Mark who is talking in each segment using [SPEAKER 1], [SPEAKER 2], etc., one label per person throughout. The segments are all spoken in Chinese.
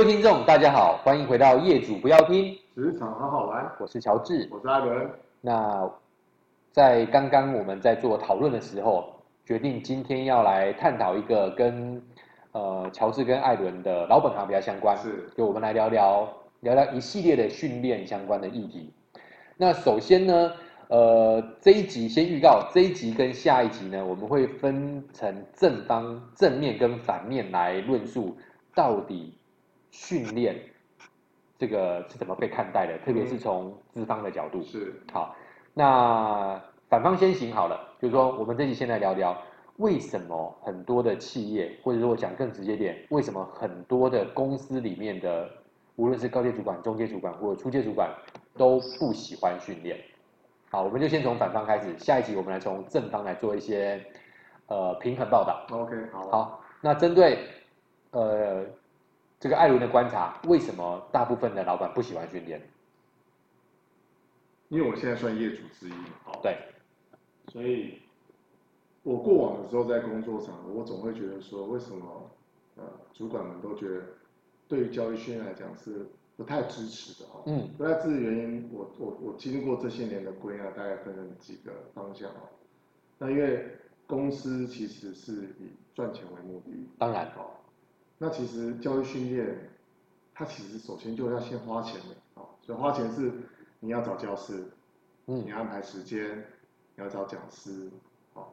[SPEAKER 1] 各位听众，大家好，欢迎回到业主不要听
[SPEAKER 2] 职场好好玩。
[SPEAKER 1] 我是乔治，
[SPEAKER 2] 我是艾伦。
[SPEAKER 1] 那在刚刚我们在做讨论的时候，决定今天要来探讨一个跟呃乔治跟艾伦的老本行比较相关，
[SPEAKER 2] 是，
[SPEAKER 1] 就我们来聊聊聊聊一系列的训练相关的议题。那首先呢，呃，这一集先预告，这一集跟下一集呢，我们会分成正方、正面跟反面来论述，到底训练这个是怎么被看待的，特别是从资方的角度。
[SPEAKER 2] 是，
[SPEAKER 1] 好，那反方先行好了，就是说，我们这集先来聊聊，为什么很多的企业，或者说我讲更直接点，为什么很多的公司里面的，无论是高阶主管、中阶主管或者初阶主管，都不喜欢训练。好，我们就先从反方开始，下一集我们来从正方来做一些呃平衡报道。
[SPEAKER 2] OK，好。
[SPEAKER 1] 好，那针对呃这个艾伦的观察，为什么大部分的老板不喜欢训练？
[SPEAKER 2] 因为我现在算业主之一，嘛。
[SPEAKER 1] 对。
[SPEAKER 2] 所以，我过往的时候在工作上，我总会觉得说，为什么呃主管们都觉得对于教育训练来讲是。不太支持的哈，嗯，不太支持原因，我我我经过这些年的归纳，大概分成几个方向哦。那因为公司其实是以赚钱为目的，
[SPEAKER 1] 当然
[SPEAKER 2] 哦。那其实教育训练，它其实首先就要先花钱的，哦，所以花钱是你要找教师，嗯，你要安排时间，你要找讲师，好，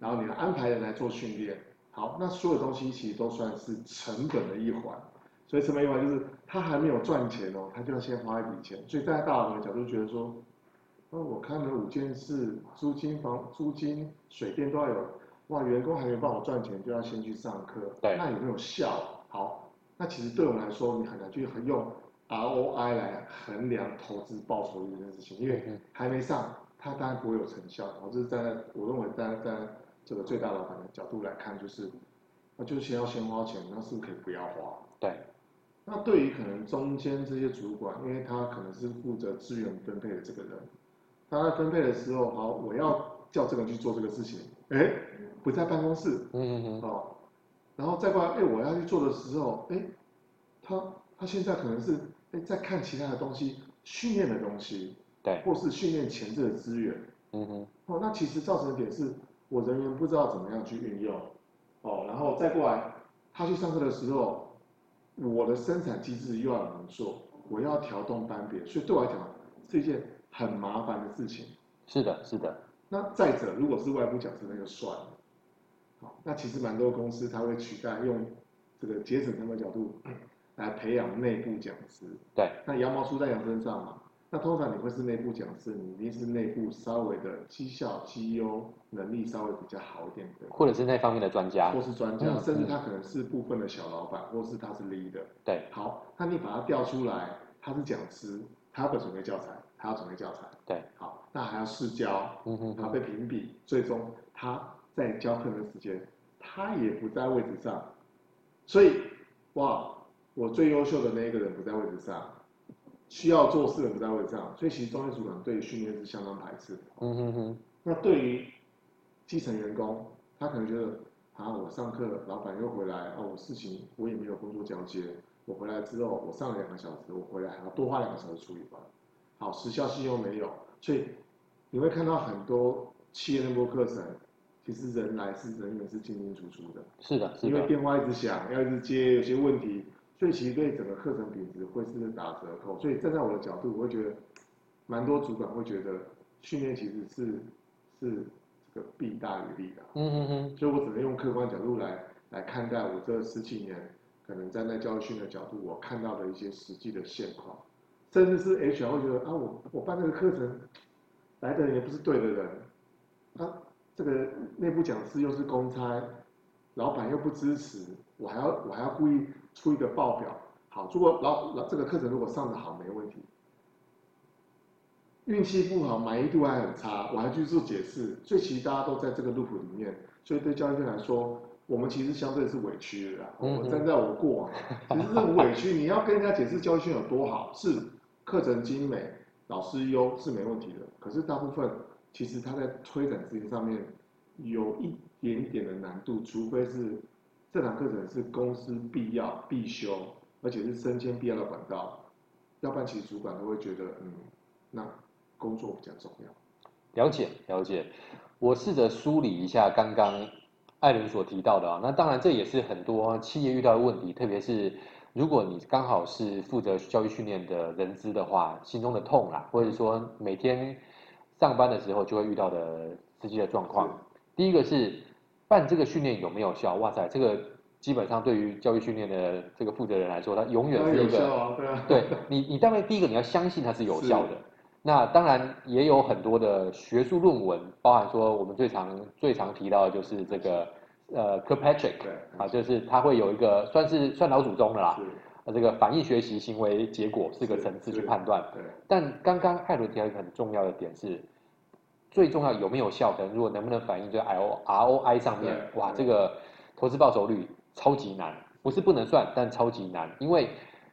[SPEAKER 2] 然后你要安排人来做训练，好，那所有东西其实都算是成本的一环。所以成本一环就是他还没有赚钱哦，他就要先花一笔钱。所以在大老板的角度觉得说，哦，我开了五件事，租金房、租金、水电都要有，哇，员工还没帮我赚钱，就要先去上课，
[SPEAKER 1] 对，
[SPEAKER 2] 那有没有效？好，那其实对我们来说，你很难去用 ROI 来衡量投资报酬率这件事情，因为还没上，他当然不会有成效。我这是站在我认为站在这个最大老板的角度来看，就是，那就先要先花钱，那是不是可以不要花？
[SPEAKER 1] 对。
[SPEAKER 2] 那对于可能中间这些主管，因为他可能是负责资源分配的这个人，他在分配的时候，好，我要叫这个人去做这个事情，哎，不在办公室，嗯嗯嗯，哦，然后再过来，哎，我要去做的时候，哎，他他现在可能是哎在看其他的东西，训练的东西，
[SPEAKER 1] 对，
[SPEAKER 2] 或是训练前置的资源，嗯哼，哦，那其实造成的点是我人员不知道怎么样去运用，哦，然后再过来，他去上课的时候。我的生产机制又要怎么做？我要调动班别，所以对我来讲是一件很麻烦的事情。
[SPEAKER 1] 是的，是的。
[SPEAKER 2] 那再者，如果是外部讲师，那就算了。好，那其实蛮多公司它会取代用这个节省成本角度来培养内部讲师。
[SPEAKER 1] 对。
[SPEAKER 2] 那羊毛出在羊身上嘛。那通常你会是内部讲师，你一定是内部稍微的绩效绩优能力稍微比较好一点的，
[SPEAKER 1] 或者是那方面的专家，
[SPEAKER 2] 或是专家，嗯、甚至他可能是部分的小老板，或是他是 leader。
[SPEAKER 1] 对，
[SPEAKER 2] 好，那你把他调出来，他是讲师，他要准备教材？他要准备教材。
[SPEAKER 1] 对，
[SPEAKER 2] 好，那还要试教，嗯哼，他被评比，最终他在教课的时间，他也不在位置上，所以，哇，我最优秀的那一个人不在位置上。需要做事的不在位置上，所以其实中业主管对训练是相当排斥的。嗯哼哼。那对于基层员工，他可能觉得啊，我上课，老板又回来，啊，我事情我也没有工作交接，我回来之后，我上了两个小时，我回来还要多花两个小时处理完，好，时效性又没有，所以你会看到很多企业内部课程，其实人来是人员是进进出出的。
[SPEAKER 1] 是的，是的。
[SPEAKER 2] 因为电话一直响，要一直接，有些问题。所以其实对整个课程品质会是打折扣，所以站在我的角度，我会觉得，蛮多主管会觉得训练其实是是这个弊大于利的。嗯嗯嗯。所以我只能用客观角度来来看待我这十几年可能站在教育训的角度，我看到的一些实际的现况，甚至是 HR 会觉得啊，我我办这个课程来的人也不是对的人，啊，这个内部讲师又是公差，老板又不支持，我还要我还要故意。出一个报表，好，如果老老这个课程如果上的好没问题，运气不好满意度还很差，我还去做解释，所以其实大家都在这个 loop 里面，所以对教育训来说，我们其实相对是委屈的啦。嗯、我站在我过往，其实是很委屈，你要跟人家解释教育训有多好，是课程精美，老师优是没问题的，可是大部分其实他在推展事情上面有一点点的难度，除非是。这堂课程是公司必要必修，而且是升迁必要的管道，要不然其实主管都会觉得，嗯，那工作比较重要。
[SPEAKER 1] 了解了解，我试着梳理一下刚刚艾伦所提到的啊，那当然这也是很多企业遇到的问题，特别是如果你刚好是负责教育训练的人资的话，心中的痛啦，或者说每天上班的时候就会遇到的实际的状况。第一个是办这个训练有没有效？哇塞，这个。基本上，对于教育训练的这个负责人来说，他永远是一个，
[SPEAKER 2] 啊对，啊、
[SPEAKER 1] 对你，你当然第一个你要相信它是有效的。那当然也有很多的学术论文，包含说我们最常最常提到的就是这个呃，Kirkpatrick，啊，就是他会有一个算是算老祖宗的啦，啊，这个反应学习行为结果四个层次去判断。但刚刚艾伦提到一个很重要的点是，最重要有没有效的，如果能不能反映在 I O R O I 上面，哇，这个投资报酬率。超级难，不是不能算，但超级难，因为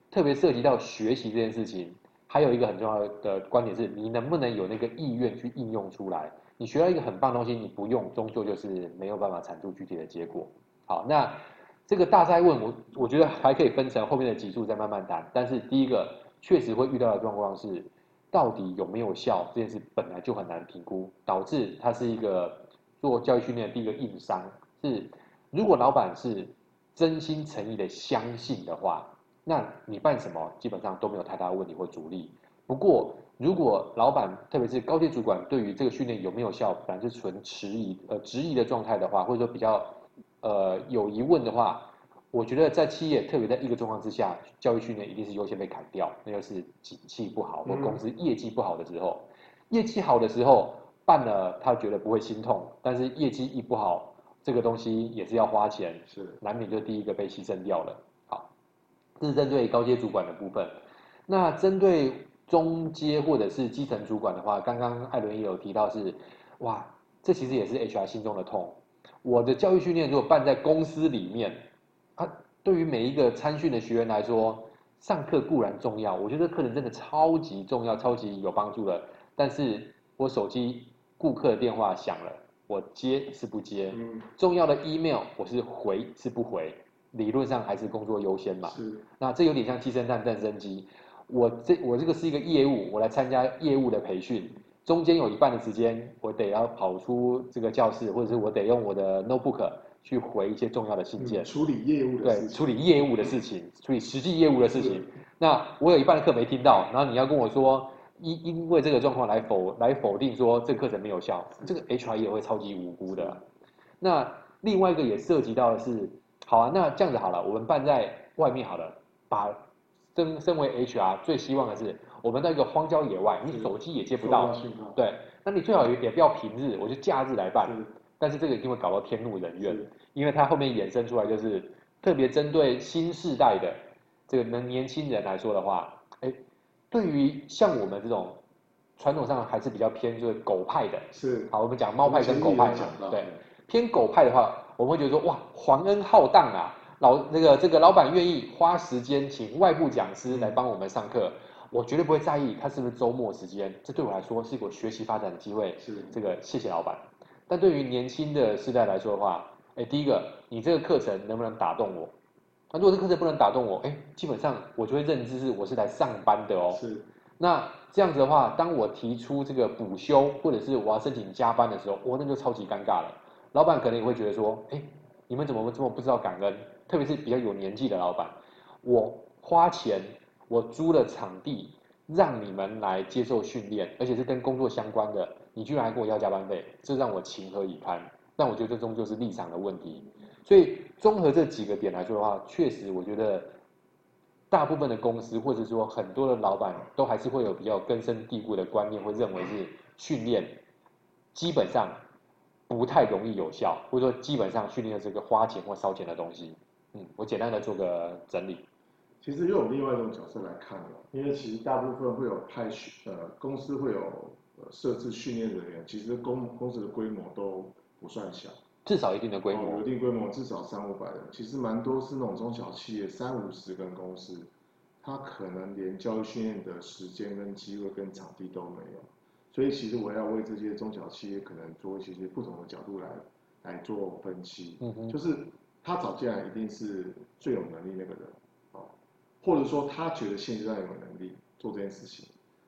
[SPEAKER 1] 特别涉及到学习这件事情，还有一个很重要的观点是，你能不能有那个意愿去应用出来？你学到一个很棒的东西，你不用，终究就是没有办法产出具体的结果。好，那这个大哉问，我我觉得还可以分成后面的集数再慢慢谈。但是第一个确实会遇到的状况是，到底有没有效这件事本来就很难评估，导致它是一个做教育训练的第一个硬伤。是如果老板是真心诚意的相信的话，那你办什么基本上都没有太大问题或阻力。不过，如果老板特别是高级主管对于这个训练有没有效，反是存迟疑呃质疑的状态的话，或者说比较呃有疑问的话，我觉得在企业特别在一个状况之下，教育训练一定是优先被砍掉，那就是景气不好或公司业绩不好的时候。嗯、业绩好的时候办了，他觉得不会心痛，但是业绩一不好。这个东西也是要花钱，是难免就第一个被牺牲掉了。好，这是针对高阶主管的部分。那针对中阶或者是基层主管的话，刚刚艾伦也有提到是，哇，这其实也是 HR 心中的痛。我的教育训练如果办在公司里面，啊，对于每一个参训的学员来说，上课固然重要，我觉得课程真的超级重要、超级有帮助的。但是我手机顾客的电话响了。我接是不接？嗯，重要的 email 我是回是不回？理论上还是工作优先嘛。是。那这有点像鸡生蛋，蛋生鸡。我这我这个是一个业务，我来参加业务的培训，中间有一半的时间我得要跑出这个教室，或者是我得用我的 notebook 去回一些重要的信件，
[SPEAKER 2] 嗯、处理业务的事情。
[SPEAKER 1] 对，处理业务的事情，嗯、处理实际业务的事情。那我有一半的课没听到，然后你要跟我说。因因为这个状况来否来否定说这个课程没有效，这个 HR 也会超级无辜的。那另外一个也涉及到的是，好啊，那这样子好了，我们办在外面好了，把身身为 HR 最希望的是，我们到一个荒郊野外，你手机也接不到，对，那你最好也也不要平日，我就假日来办。但是这个一定会搞到天怒人怨，因为它后面衍生出来就是特别针对新世代的这个能年轻人来说的话。对于像我们这种传统上还是比较偏就是狗派的，是。好，我们讲猫派跟狗派嘛，对，偏狗派的话，我们会觉得说哇，皇恩浩荡啊，老那个这个老板愿意花时间请外部讲师来帮我们上课，嗯、我绝对不会在意他是不是周末时间，这对我来说是一个学习发展的机会，是。这个谢谢老板。但对于年轻的世代来说的话，哎，第一个，你这个课程能不能打动我？那如果这课程不能打动我，哎，基本上我就会认知是我是来上班的哦。是。那这样子的话，当我提出这个补休或者是我要申请加班的时候，哇那就超级尴尬了。老板可能也会觉得说，哎，你们怎么这么不知道感恩？特别是比较有年纪的老板，我花钱，我租了场地，让你们来接受训练，而且是跟工作相关的，你居然还跟我要加班费，这让我情何以堪？但我觉得这终究是立场的问题。所以综合这几个点来说的话，确实我觉得大部分的公司或者说很多的老板都还是会有比较根深蒂固的观念，会认为是训练基本上不太容易有效，或者说基本上训练是个花钱或烧钱的东西。嗯，我简单的做个整理。
[SPEAKER 2] 其实又有另外一种角色来看了，因为其实大部分会有派训呃公司会有设置训练人员，其实公公司的规模都不算小。
[SPEAKER 1] 至少一定的规模，
[SPEAKER 2] 哦、有一定规模，至少三五百人。其实蛮多是那种中小企业，三五十个公司，他可能连教育训练的时间跟机会跟场地都没有。所以其实我要为这些中小企业可能做一些些不同的角度来来做分析。嗯哼，就是他找进来一定是最有能力那个人，哦，或者说他觉得现阶段有能力做这件事情，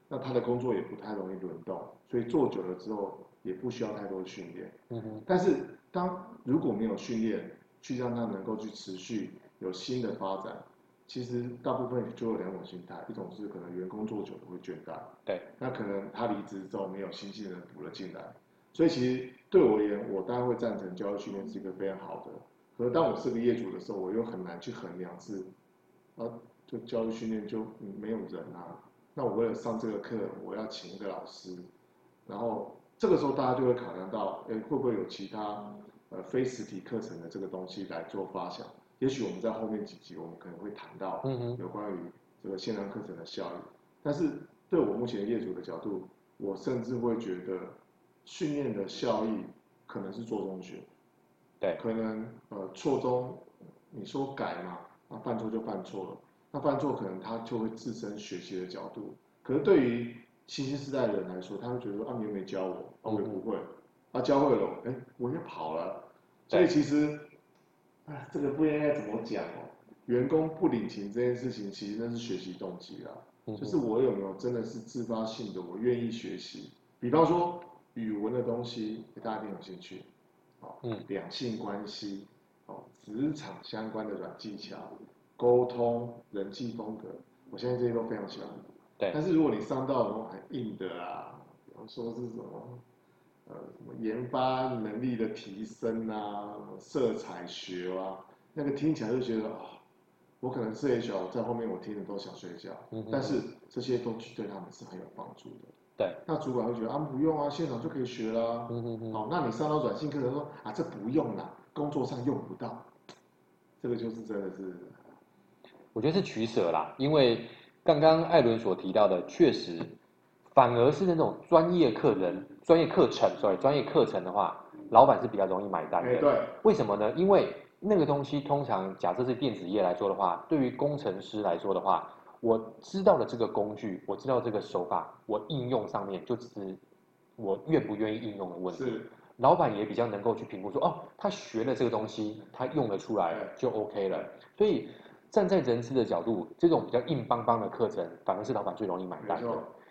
[SPEAKER 2] 那他的工作也不太容易轮动，所以做久了之后也不需要太多的训练。嗯哼。但是当如果没有训练，去让他能够去持续有新的发展，其实大部分就有两种心态，一种是可能员工做久了会倦怠，
[SPEAKER 1] 对，
[SPEAKER 2] 那可能他离职之后没有新进人补了进来，所以其实对我而言，我当然会赞成教育训练是一个非常好的。可是当我是个业主的时候，我又很难去衡量是，啊，就教育训练就没有人啊，那我为了上这个课，我要请一个老师，然后这个时候大家就会考量到，哎，会不会有其他？呃，非实体课程的这个东西来做发想，也许我们在后面几集我们可能会谈到有关于这个线上课程的效益。但是对我目前业主的角度，我甚至会觉得训练的效益可能是做中学，
[SPEAKER 1] 对，
[SPEAKER 2] 可能呃错中你说改嘛，那犯错就犯错了，那犯错可能他就会自身学习的角度。可是对于新兴时代的人来说，他会觉得说啊，你又没教我，我也不会。他、啊、教会了，哎，我也跑了，所以其实，哎，这个不应该怎么讲哦。员工不领情这件事情，其实那是学习动机啦，嗯、就是我有没有真的是自发性的，我愿意学习。比方说语文的东西，大家一定有兴趣，哦，嗯，两性关系，哦，职场相关的软技巧，沟通、人际风格，我相信这些都非常喜欢。
[SPEAKER 1] 对，
[SPEAKER 2] 但是如果你上到那种很硬的啊，比方说是什么？呃，什么研发能力的提升啊，色彩学啊，那个听起来就觉得啊、哦，我可能是 HR，在后面我听着都想睡觉。嗯。但是这些东西对他们是很有帮助的。
[SPEAKER 1] 对。
[SPEAKER 2] 那主管会觉得啊，不用啊，现场就可以学啦。嗯嗯嗯。好，那你上到软性课程说啊，这不用啦，工作上用不到，这个就是真的是，
[SPEAKER 1] 我觉得是取舍啦，因为刚刚艾伦所提到的，确实。反而是那种专业课人、专业课程，sorry，专业课程的话，老板是比较容易买单的。
[SPEAKER 2] 欸、对，
[SPEAKER 1] 为什么呢？因为那个东西通常，假设是电子业来说的话，对于工程师来说的话，我知道了这个工具，我知道这个手法，我应用上面就只是我愿不愿意应用的问题。是，老板也比较能够去评估说，哦，他学了这个东西，他用得出来就 OK 了。所以站在人资的角度，这种比较硬邦邦的课程，反而是老板最容易买单的。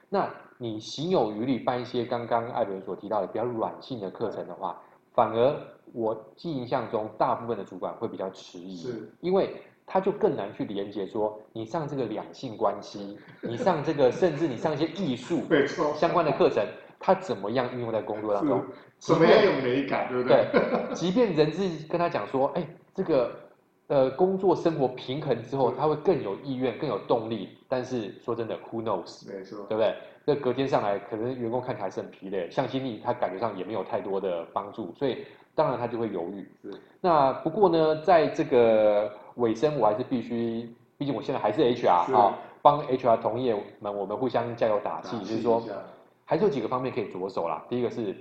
[SPEAKER 1] 那你行有余力办一些刚刚艾伦所提到的比较软性的课程的话，反而我印象中大部分的主管会比较迟疑，是，因为他就更难去连接说你上这个两性关系，你上这个甚至你上一些艺术相关的课程，他怎么样运用在工作当中？
[SPEAKER 2] 怎么样有美感，对不对？
[SPEAKER 1] 对，即便人资跟他讲说，哎，这个。呃，工作生活平衡之后，他会更有意愿、更有动力。但是说真的，Who knows？没错，对不对？那隔天上来，可能员工看起来是很疲累，向心力他感觉上也没有太多的帮助，所以当然他就会犹豫。是。那不过呢，在这个尾声，我还是必须，毕竟我现在还是 HR 啊，帮 HR 同业们，我们互相加油打气，就是说，还是有几个方面可以着手啦。第一个是，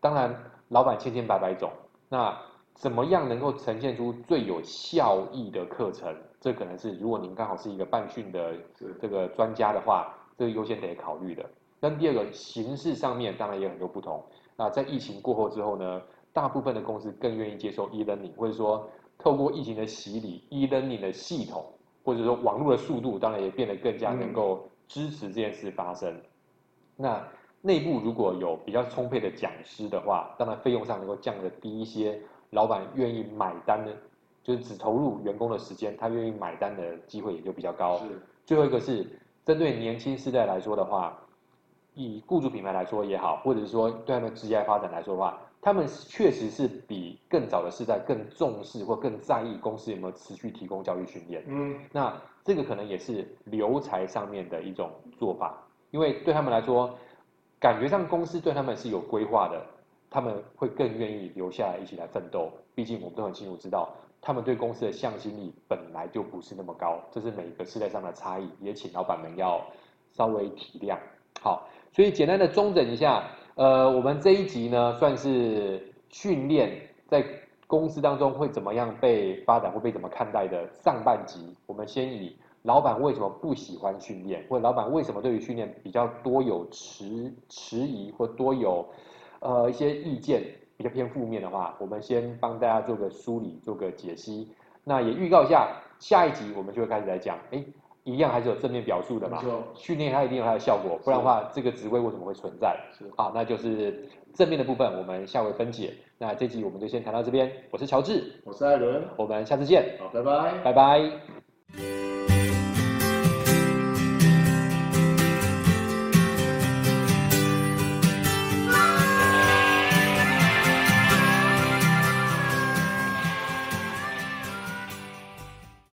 [SPEAKER 1] 当然老板千千百百种，那。怎么样能够呈现出最有效益的课程？这可能是如果您刚好是一个办训的这个专家的话，这个优先得考虑的。那第二个形式上面当然也有很多不同。那在疫情过后之后呢，大部分的公司更愿意接受 e-learning，或者说透过疫情的洗礼，e-learning 的系统或者说网络的速度，当然也变得更加能够支持这件事发生。那内部如果有比较充沛的讲师的话，当然费用上能够降得低一些。老板愿意买单的，就是只投入员工的时间，他愿意买单的机会也就比较高。是。最后一个是针对年轻世代来说的话，以雇主品牌来说也好，或者是说对他们职业发展来说的话，他们确实是比更早的世代更重视或更在意公司有没有持续提供教育训练。嗯。那这个可能也是留才上面的一种做法，因为对他们来说，感觉上公司对他们是有规划的。他们会更愿意留下来一起来奋斗，毕竟我们都很清楚知道，他们对公司的向心力本来就不是那么高，这是每一个世代上的差异，也请老板们要稍微体谅。好，所以简单的综整一下，呃，我们这一集呢算是训练在公司当中会怎么样被发展，会被怎么看待的上半集，我们先以老板为什么不喜欢训练，或者老板为什么对于训练比较多有迟迟疑或多有。呃，一些意见比较偏负面的话，我们先帮大家做个梳理，做个解析。那也预告一下，下一集我们就会开始来讲，哎，一样还是有正面表述的嘛。训练它一定有它的效果，不然的话，这个职位为什么会存在？
[SPEAKER 2] 是。
[SPEAKER 1] 好，那就是正面的部分，我们下回分解。那这集我们就先谈到这边。我是乔治，
[SPEAKER 2] 我是艾伦，
[SPEAKER 1] 我们下次见。
[SPEAKER 2] 好，拜拜，
[SPEAKER 1] 拜拜。